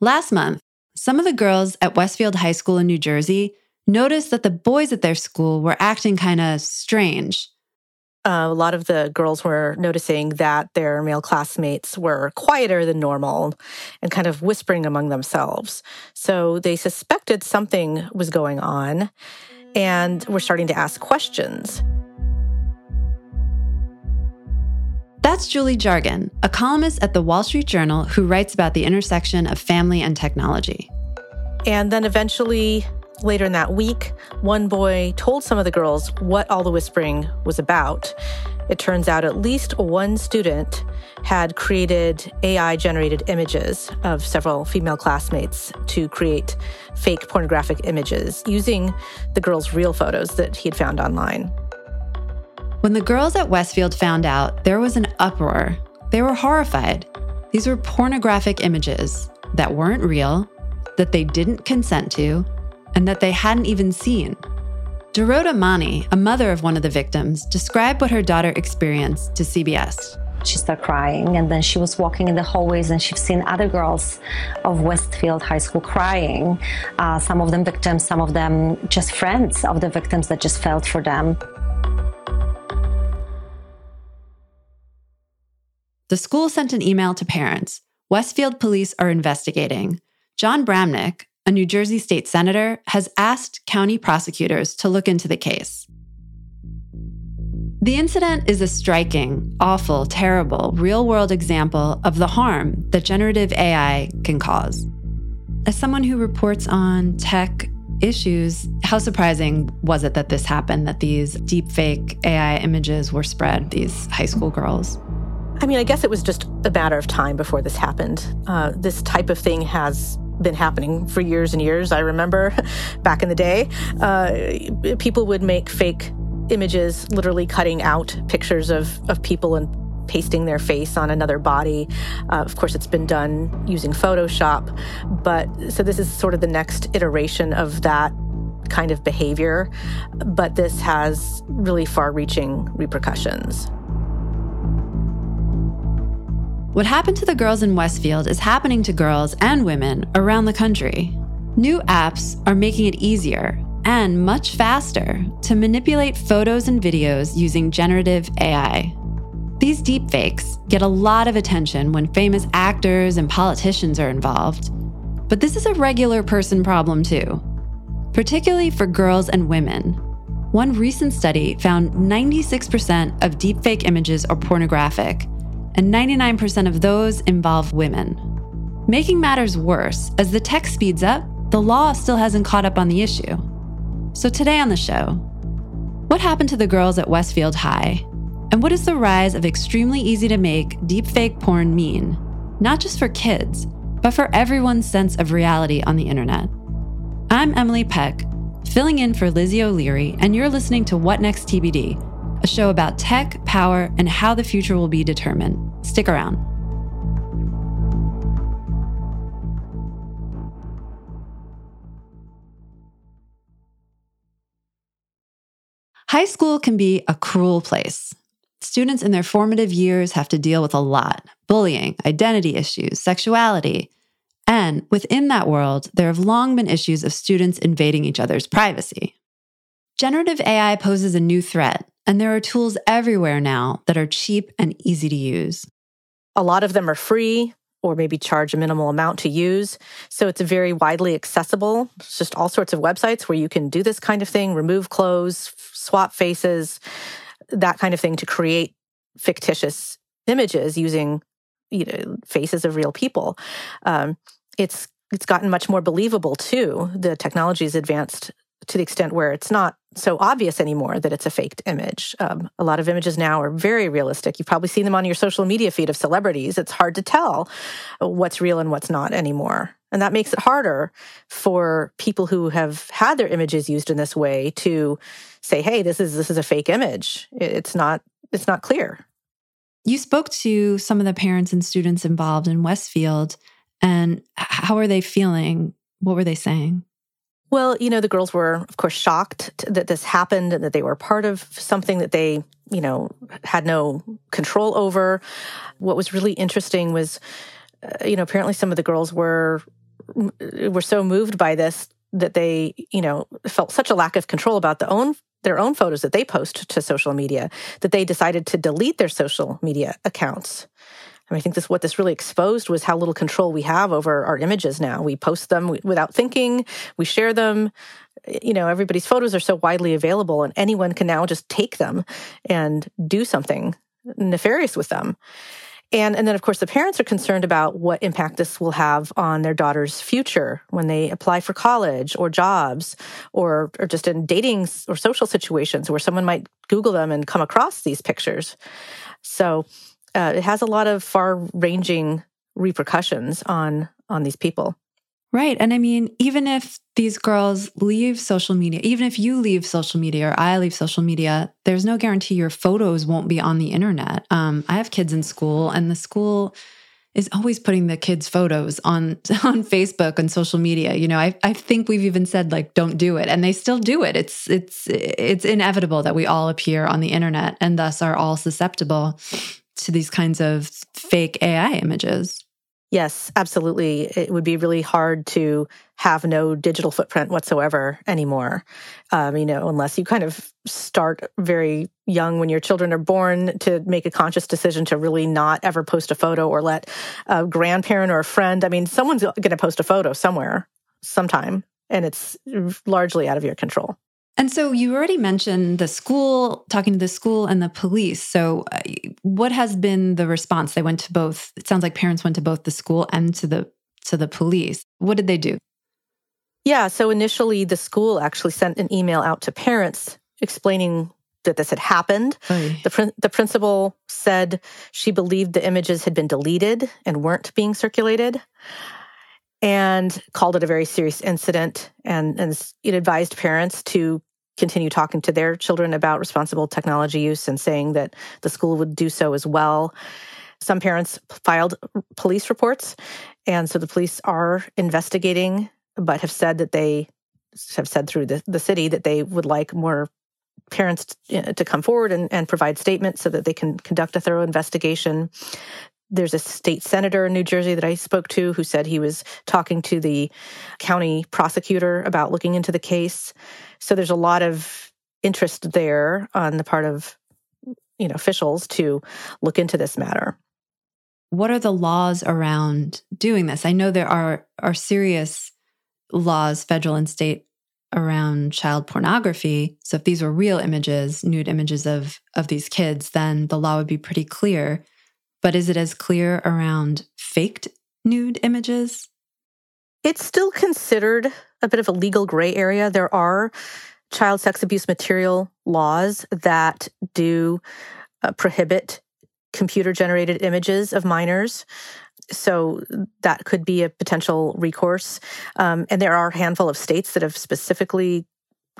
Last month, some of the girls at Westfield High School in New Jersey noticed that the boys at their school were acting kind of strange. Uh, a lot of the girls were noticing that their male classmates were quieter than normal and kind of whispering among themselves. So they suspected something was going on and were starting to ask questions. That's Julie Jargon, a columnist at the Wall Street Journal who writes about the intersection of family and technology. And then eventually, later in that week, one boy told some of the girls what all the whispering was about. It turns out at least one student had created AI generated images of several female classmates to create fake pornographic images using the girls' real photos that he had found online. When the girls at Westfield found out, there was an uproar. They were horrified. These were pornographic images that weren't real, that they didn't consent to, and that they hadn't even seen. Dorota Mani, a mother of one of the victims, described what her daughter experienced to CBS. She started crying, and then she was walking in the hallways, and she's seen other girls of Westfield High School crying. Uh, some of them victims, some of them just friends of the victims that just felt for them. The school sent an email to parents. Westfield police are investigating. Jon Bramnick, a New Jersey state senator, has asked county prosecutors to look into the case. The incident is a striking, awful, terrible, real world example of the harm that generative AI can cause. As someone who reports on tech issues, how surprising was it that this happened, that these deepfake AI images were spread, these high school girls? I mean, I guess it was just a matter of time before this happened. Uh, this type of thing has been happening for years and years. I remember back in the day, uh, people would make fake images, literally cutting out pictures of, of people and pasting their face on another body. Uh, of course, it's been done using Photoshop. But so this is sort of the next iteration of that kind of behavior. But this has really far reaching repercussions. What happened to the girls in Westfield is happening to girls and women around the country. New apps are making it easier and much faster to manipulate photos and videos using generative AI. These deepfakes get a lot of attention when famous actors and politicians are involved, but this is a regular person problem too, particularly for girls and women. One recent study found 96% of deepfake images are pornographic, and 99% of those involve women. Making matters worse, as the tech speeds up, the law still hasn't caught up on the issue. So, today on the show, what happened to the girls at Westfield High? And what does the rise of extremely easy to make deepfake porn mean, not just for kids, but for everyone's sense of reality on the internet? I'm Emily Peck, filling in for Lizzie O'Leary, and you're listening to What Next TBD, a show about tech, power, and how the future will be determined. Stick around. High school can be a cruel place. Students in their formative years have to deal with a lot bullying, identity issues, sexuality. And within that world, there have long been issues of students invading each other's privacy. Generative AI poses a new threat, and there are tools everywhere now that are cheap and easy to use. A lot of them are free or maybe charge a minimal amount to use. So it's very widely accessible. It's just all sorts of websites where you can do this kind of thing, remove clothes, swap faces, that kind of thing to create fictitious images using you know faces of real people. Um, it's it's gotten much more believable too. The technology has advanced to the extent where it's not so obvious anymore that it's a faked image. Um, a lot of images now are very realistic. You've probably seen them on your social media feed of celebrities. It's hard to tell what's real and what's not anymore. And that makes it harder for people who have had their images used in this way to say, hey, this is this is a fake image. It's not it's not clear. You spoke to some of the parents and students involved in Westfield and how are they feeling? What were they saying? Well, you know, the girls were, of course, shocked that this happened and that they were part of something that they, you know, had no control over. What was really interesting was, uh, you know, apparently some of the girls were were so moved by this that they, you know, felt such a lack of control about the own their own photos that they post to social media that they decided to delete their social media accounts. I, think this what this really exposed was how little control we have over our images now. We post them without thinking, we share them. You know, everybody's photos are so widely available, and anyone can now just take them and do something nefarious with them. And, and then, of course, the parents are concerned about what impact this will have on their daughter's future when they apply for college or jobs or, or just in dating or social situations where someone might Google them and come across these pictures. So uh, it has a lot of far ranging repercussions on on these people. Right. And I mean, even if these girls leave social media, even if you leave social media or I leave social media, there's no guarantee your photos won't be on the internet. Um, I have kids in school, and the school is always putting the kids' photos on on Facebook and social media. You know, I, I think we've even said like, don't do it, and they still do it. It's it's it's inevitable that we all appear on the internet, and thus are all susceptible to these kinds of fake AI images. Yes, absolutely. It would be really hard to have no digital footprint whatsoever anymore. Um, you know, unless you kind of start very young when your children are born to make a conscious decision to really not ever post a photo or let a grandparent or a friend. I mean, someone's going to post a photo somewhere, sometime, and it's largely out of your control. And so you already mentioned the school, talking to the school and the police. So uh, what has been the response? They went to both. It sounds like parents went to both the school and to the to the police. What did they do? Yeah, so initially the school actually sent an email out to parents explaining that this had happened. The, the principal said she believed the images had been deleted and weren't being circulated and called it a very serious incident and, and it advised parents to continue talking to their children about responsible technology use and saying that the school would do so as well. Some parents filed police reports, and so the police are investigating, but have said that they have said through the, the city that they would like more parents to come forward and, and provide statements so that they can conduct a thorough investigation. There's a state senator in New Jersey that I spoke to who said he was talking to the county prosecutor about looking into the case. So there's a lot of interest there on the part of you know officials to look into this matter. What are the laws around doing this? I know there are are serious laws, federal and state, around child pornography. So if these were real images, nude images of of these kids, then the law would be pretty clear. But is it as clear around faked nude images? It's still considered a bit of a legal gray area. There are child sex abuse material laws that do uh, prohibit computer generated images of minors. So that could be a potential recourse. Um, and there are a handful of states that have specifically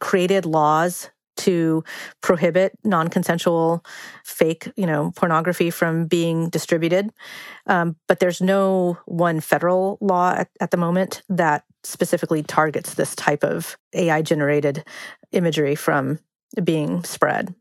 created laws to prohibit non-consensual fake you know pornography from being distributed. Um, but there's no one federal law at, at the moment that specifically targets this type of ai generated imagery from being spread.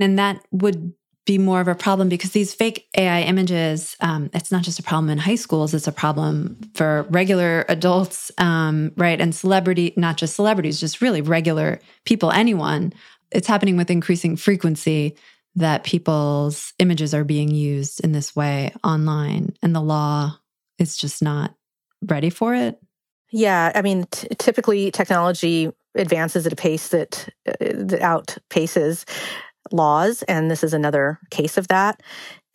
And that would be more of a problem because these fake AI images, um, it's not just a problem in high schools, it's a problem for regular adults, um, right? And celebrity, not just celebrities, just really regular people, anyone. It's happening with increasing frequency that people's images are being used in this way online, and the law is just not ready for it. Yeah, I mean, t- typically technology advances at a pace that, uh, that outpaces laws, and this is another case of that.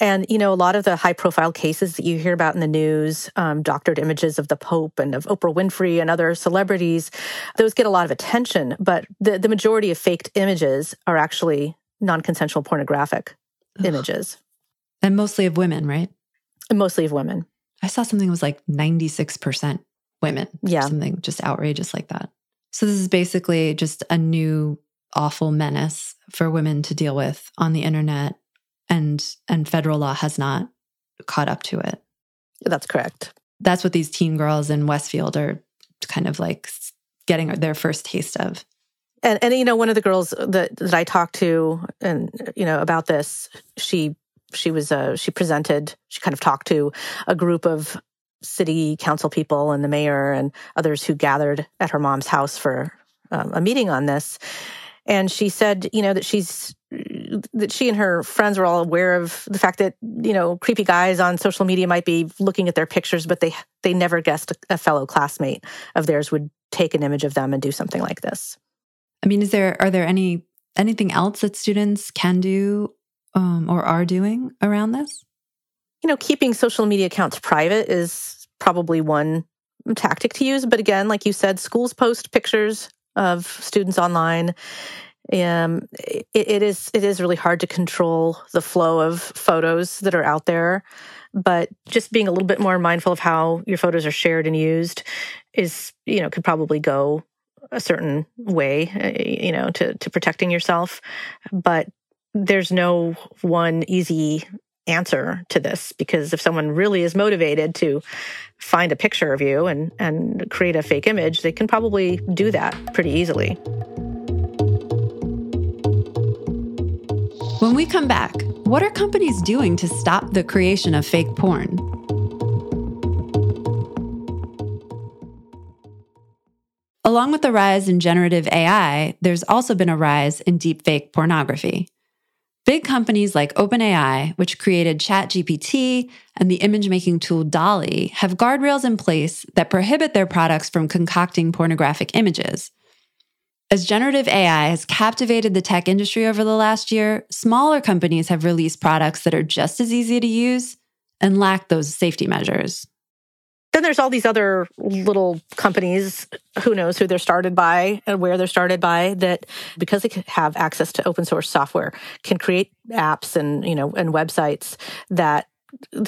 And, you know, a lot of the high profile cases that you hear about in the news, um, doctored images of the Pope and of Oprah Winfrey and other celebrities, those get a lot of attention. But the, the majority of faked images are actually non consensual pornographic Ugh. images. And mostly of women, right? And mostly of women. I saw something that was like 96% women. Yeah. Something just outrageous like that. So this is basically just a new awful menace for women to deal with on the internet and and federal law has not caught up to it. That's correct. That's what these teen girls in Westfield are kind of like getting their first taste of. And and you know one of the girls that that I talked to and you know about this she she was uh she presented she kind of talked to a group of city council people and the mayor and others who gathered at her mom's house for um, a meeting on this. And she said, you know, that she's that she and her friends were all aware of the fact that you know creepy guys on social media might be looking at their pictures, but they they never guessed a, fellow classmate of theirs would take an image of them and do something like this. I mean, is there are there any anything else that students can do um, or are doing around this? You know, keeping social media accounts private is probably one tactic to use. But again, like you said, schools post pictures of students online. Um, it, it is it is really hard to control the flow of photos that are out there, but just being a little bit more mindful of how your photos are shared and used is you know could probably go a certain way, uh, you know, to to protecting yourself. But there's no one easy answer to this because if someone really is motivated to find a picture of you and and create a fake image, they can probably do that pretty easily. When we come back, what are companies doing to stop the creation of fake porn? Along with the rise in generative AI, there's also been a rise in deepfake pornography. Big companies like OpenAI, which created ChatGPT and the image making tool DALL-E, have guardrails in place that prohibit their products from concocting pornographic images. As generative AI has captivated the tech industry over the last year, smaller companies have released products that are just as easy to use and lack those safety measures. Then there's all these other little companies, who knows who they're started by and where they're started by, that because they have access to open source software, can create apps and you know and websites that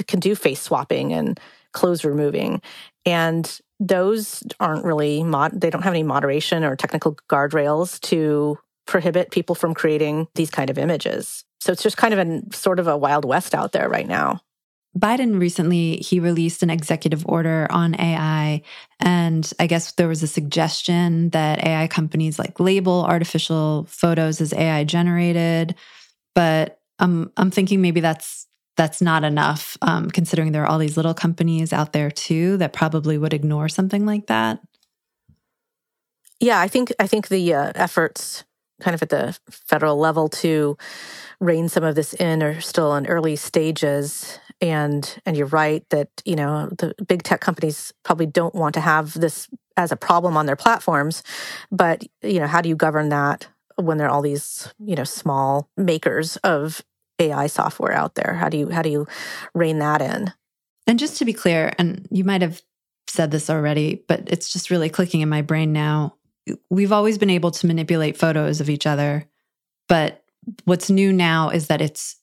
can do face swapping and clothes removing. And those aren't really mod they don't have any moderation or technical guardrails to prohibit people from creating these kind of images so it's just kind of a sort of a wild west out there right now Biden recently he released an executive order on AI and I guess there was a suggestion that AI companies like label artificial photos as AI generated but I'm I'm thinking maybe that's that's not enough, um, considering there are all these little companies out there too that probably would ignore something like that. Yeah, I think I think the uh, efforts, kind of at the federal level, to rein some of this in are still in early stages. And and you're right that you know the big tech companies probably don't want to have this as a problem on their platforms, but you know how do you govern that when there are all these you know small makers of AI software out there? How do you how do you rein that in? And just to be clear, and you might have said this already, but it's just really clicking in my brain now. We've always been able to manipulate photos of each other, but what's new now is that it's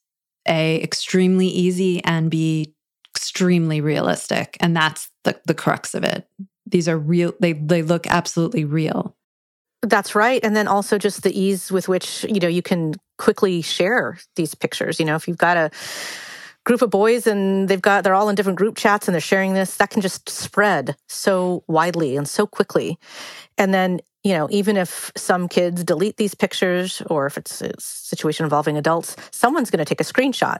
a extremely easy and b extremely realistic, and that's the the crux of it. These are real; they they look absolutely real. That's right. And then also just the ease with which, you know, you can quickly share these pictures. You know, if you've got a group of boys and they've got they're all in different group chats and they're sharing this, that can just spread so widely and so quickly. And then, you know, even if some kids delete these pictures or if it's a situation involving adults, someone's going to take a screenshot.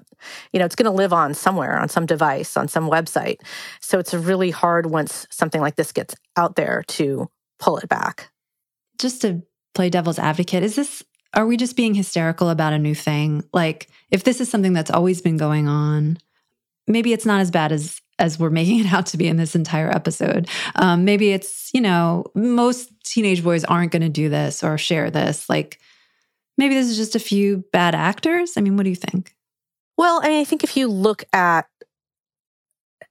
You know, it's going to live on somewhere on some device, on some website. So it's really hard once something like this gets out there to pull it back just to play devil's advocate, is this are we just being hysterical about a new thing? Like if this is something that's always been going on, maybe it's not as bad as as we're making it out to be in this entire episode. Um, maybe it's you know most teenage boys aren't going to do this or share this. Like maybe this is just a few bad actors. I mean, what do you think? Well, I, mean, I think if you look at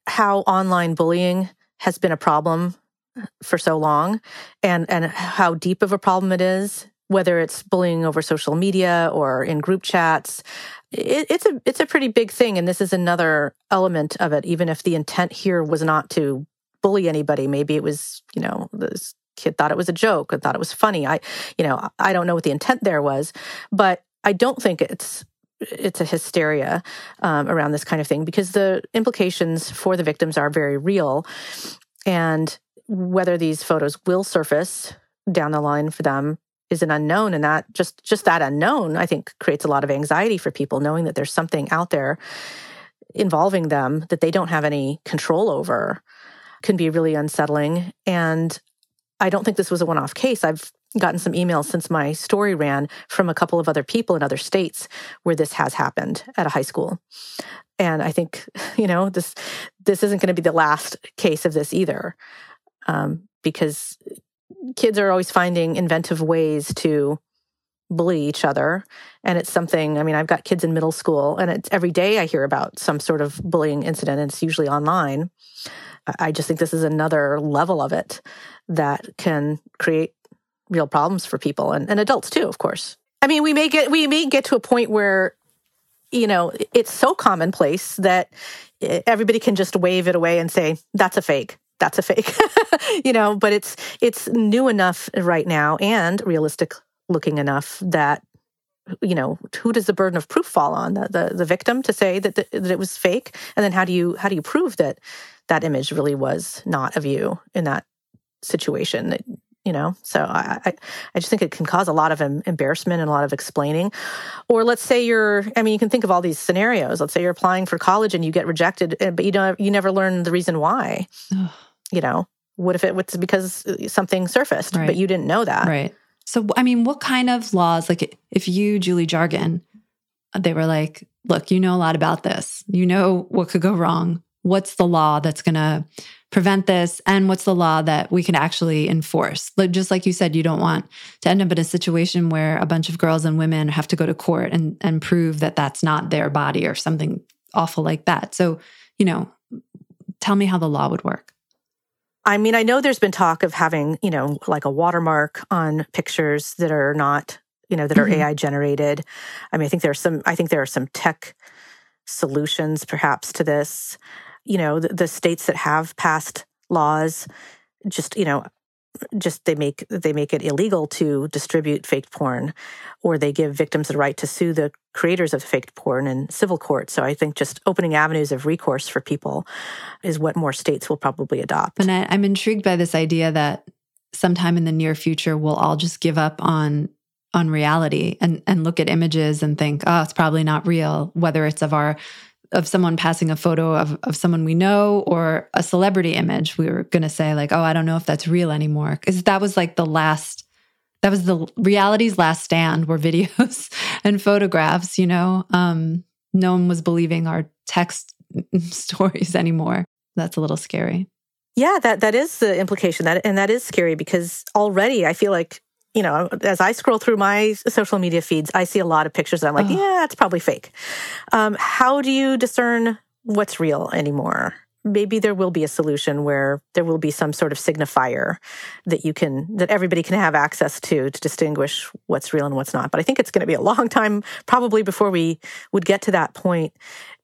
how online bullying has been a problem for so long and and how deep of a problem it is whether it's bullying over social media or in group chats it, it's a it's a pretty big thing and this is another element of it. Even if the intent here was not to bully anybody maybe it was you know this kid thought it was a joke and thought it was funny. I you know i don't know what the intent there was but i don't think it's it's a hysteria um, around this kind of thing because the implications for the victims are very real. And whether these photos will surface down the line for them is an unknown and that just just that unknown i think creates a lot of anxiety for people knowing that there's something out there involving them that they don't have any control over can be really unsettling. And I don't think this was a one off case. I've gotten some emails since my story ran from a couple of other people in other states where this has happened at a high school. And I think, you know, this this isn't going to be the last case of this either, um, because kids are always finding inventive ways to bully each other. And it's something i mean i've got kids in middle school and it's every day i hear about some sort of bullying incident and it's usually online. I just think this is another level of it that can create real problems for people and, and adults too of course. I mean we may get we may get to a point where you know it's so commonplace that eh, everybody can just wave it away and say that's a fake that's a fake you know but it's it's new enough right now and realistic looking enough that you know who does the burden of proof fall on? The the, the victim to say that, the, that it was fake? And then how do you how do you prove that that image really was not of you in that situation you know? So I, I i just think it can cause a lot of embarrassment and a lot of explaining. Or let's say you're i mean you can think of all these scenarios. Let's say you're applying for college and you get rejected eh, but you don't you never learn the reason why you know what if it was because something surfaced right. but you didn't know that right so, I mean, what kind of laws, like if you, Julie Jargon, they were like, look, you know a lot about this, you know what could go wrong. What's the law that's going to prevent this? And what's the law that we can actually enforce? Like, just like you said, you don't want to end up in a situation where a bunch of girls and women have to go to court and, and prove that that's not their body or something awful like that. So, you know, tell me how the law would work. I mean, I know there's been talk of having, you know, like a watermark on pictures that are not, you know, that are mm-hmm. AI generated. I mean, I think there's some, I think there are some tech solutions perhaps to this. You know, the, the states that have passed laws just, you know, just they make they make it illegal to distribute fake porn or they give victims the right to sue the creators of fake porn in civil court. So i think just opening avenues of recourse for people is what more states will probably adopt. And I, i'm intrigued by this idea that sometime in the near future we'll all just give up on on reality and and look at images and think oh it's probably not real whether it's of our of someone passing a photo of, of someone we know or a celebrity image, we were going to say, like, oh, I don't know if that's real anymore. Because that was like the last, that was the reality's last stand were videos and photographs, you know? Um, no one was believing our text stories anymore. That's a little scary. Yeah, that that is the implication that and that is scary because already I feel like you know, as I scroll through my social media feeds, I see a lot of pictures that I'm like, oh. yeah, it's probably fake. Um, how do you discern what's real anymore? Maybe there will be a solution where there will be some sort of signifier that you can, that everybody can have access to to distinguish what's real and what's not. But I think it's going to be a long time, probably before we would get to that point.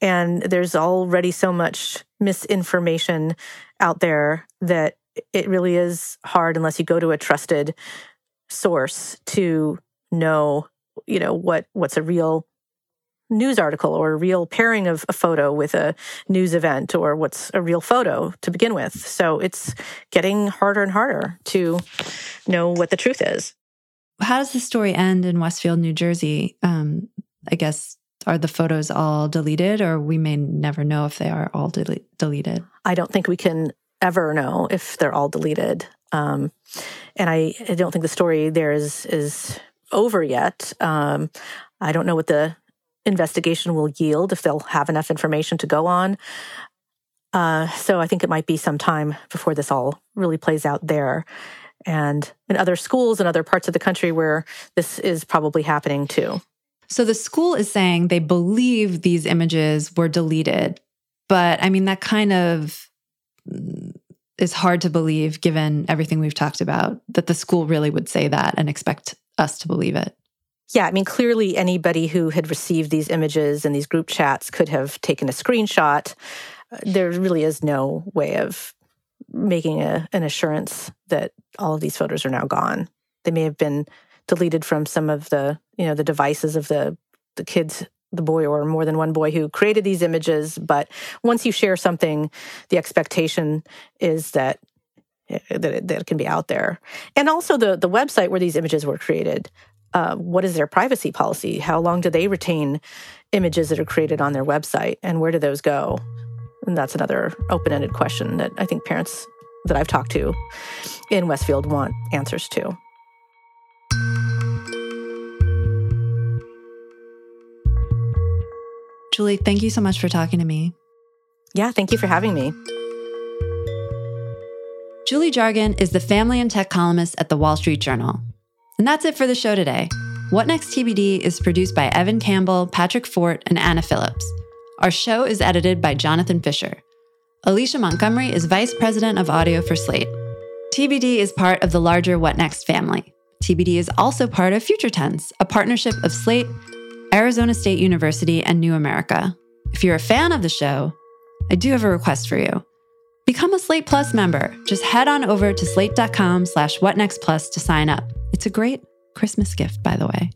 And there's already so much misinformation out there that it really is hard unless you go to a trusted source to know, you know, what what's a real news article or a real pairing of a photo with a news event or what's a real photo to begin with. So it's getting harder and harder to know what the truth is. How does the story end in Westfield, New Jersey? Um, I guess are the photos all deleted or we may never know if they are all de- deleted? I don't think we can ever know if they're all deleted. Um, and I, I, don't think the story there is is over yet. Um, I don't know what the investigation will yield if they'll have enough information to go on. Uh, so I think it might be some time before this all really plays out there. And in other schools and other parts of the country where this is probably happening too. So the school is saying they believe these images were deleted. But I mean, that kind of is hard to believe given everything we've talked about that the school really would say that and expect us to believe it. Yeah, I mean, clearly anybody who had received these images and these group chats could have taken a screenshot. Uh, there really is no way of making a, an assurance that all of these photos are now gone. They may have been deleted from some of the, you know, the devices of the the kids the boy or more than one boy who created these images. But once you share something, the expectation is that eh, that it, that it can be out there. And also the the website where these images were created. uh, what is their privacy policy? How long do they retain images that are created on their website, and where do those go? And that's another open ended question that I think parents that I've talked to in Westfield want answers to. Julie, thank you so much for talking to me. Yeah, thank you for having me. Julie Jargon is the family and tech columnist at the Wall Street Journal. And that's it for the show today. What Next TBD is produced by Evan Campbell, Patrick Fort, and Anna Phillips. Our show is edited by Jonathan Fisher. Alicia Montgomery is Vice President of Audio for Slate. TBD is part of the larger What Next family. TBD is also part of Future Tense, a partnership of Slate, Arizona State University, and New America. If you're a fan of the show, I do have a request for you. Become a Slate Plus member. Just head on over to slate.com slash whatnextplus to sign up. It's a great Christmas gift, by the way.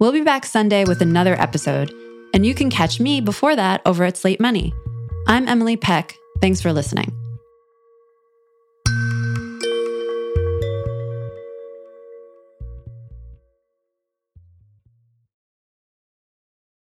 We'll be back Sunday with another episode, and you can catch me before that over at Slate Money. I'm Emily Peck. Thanks for listening.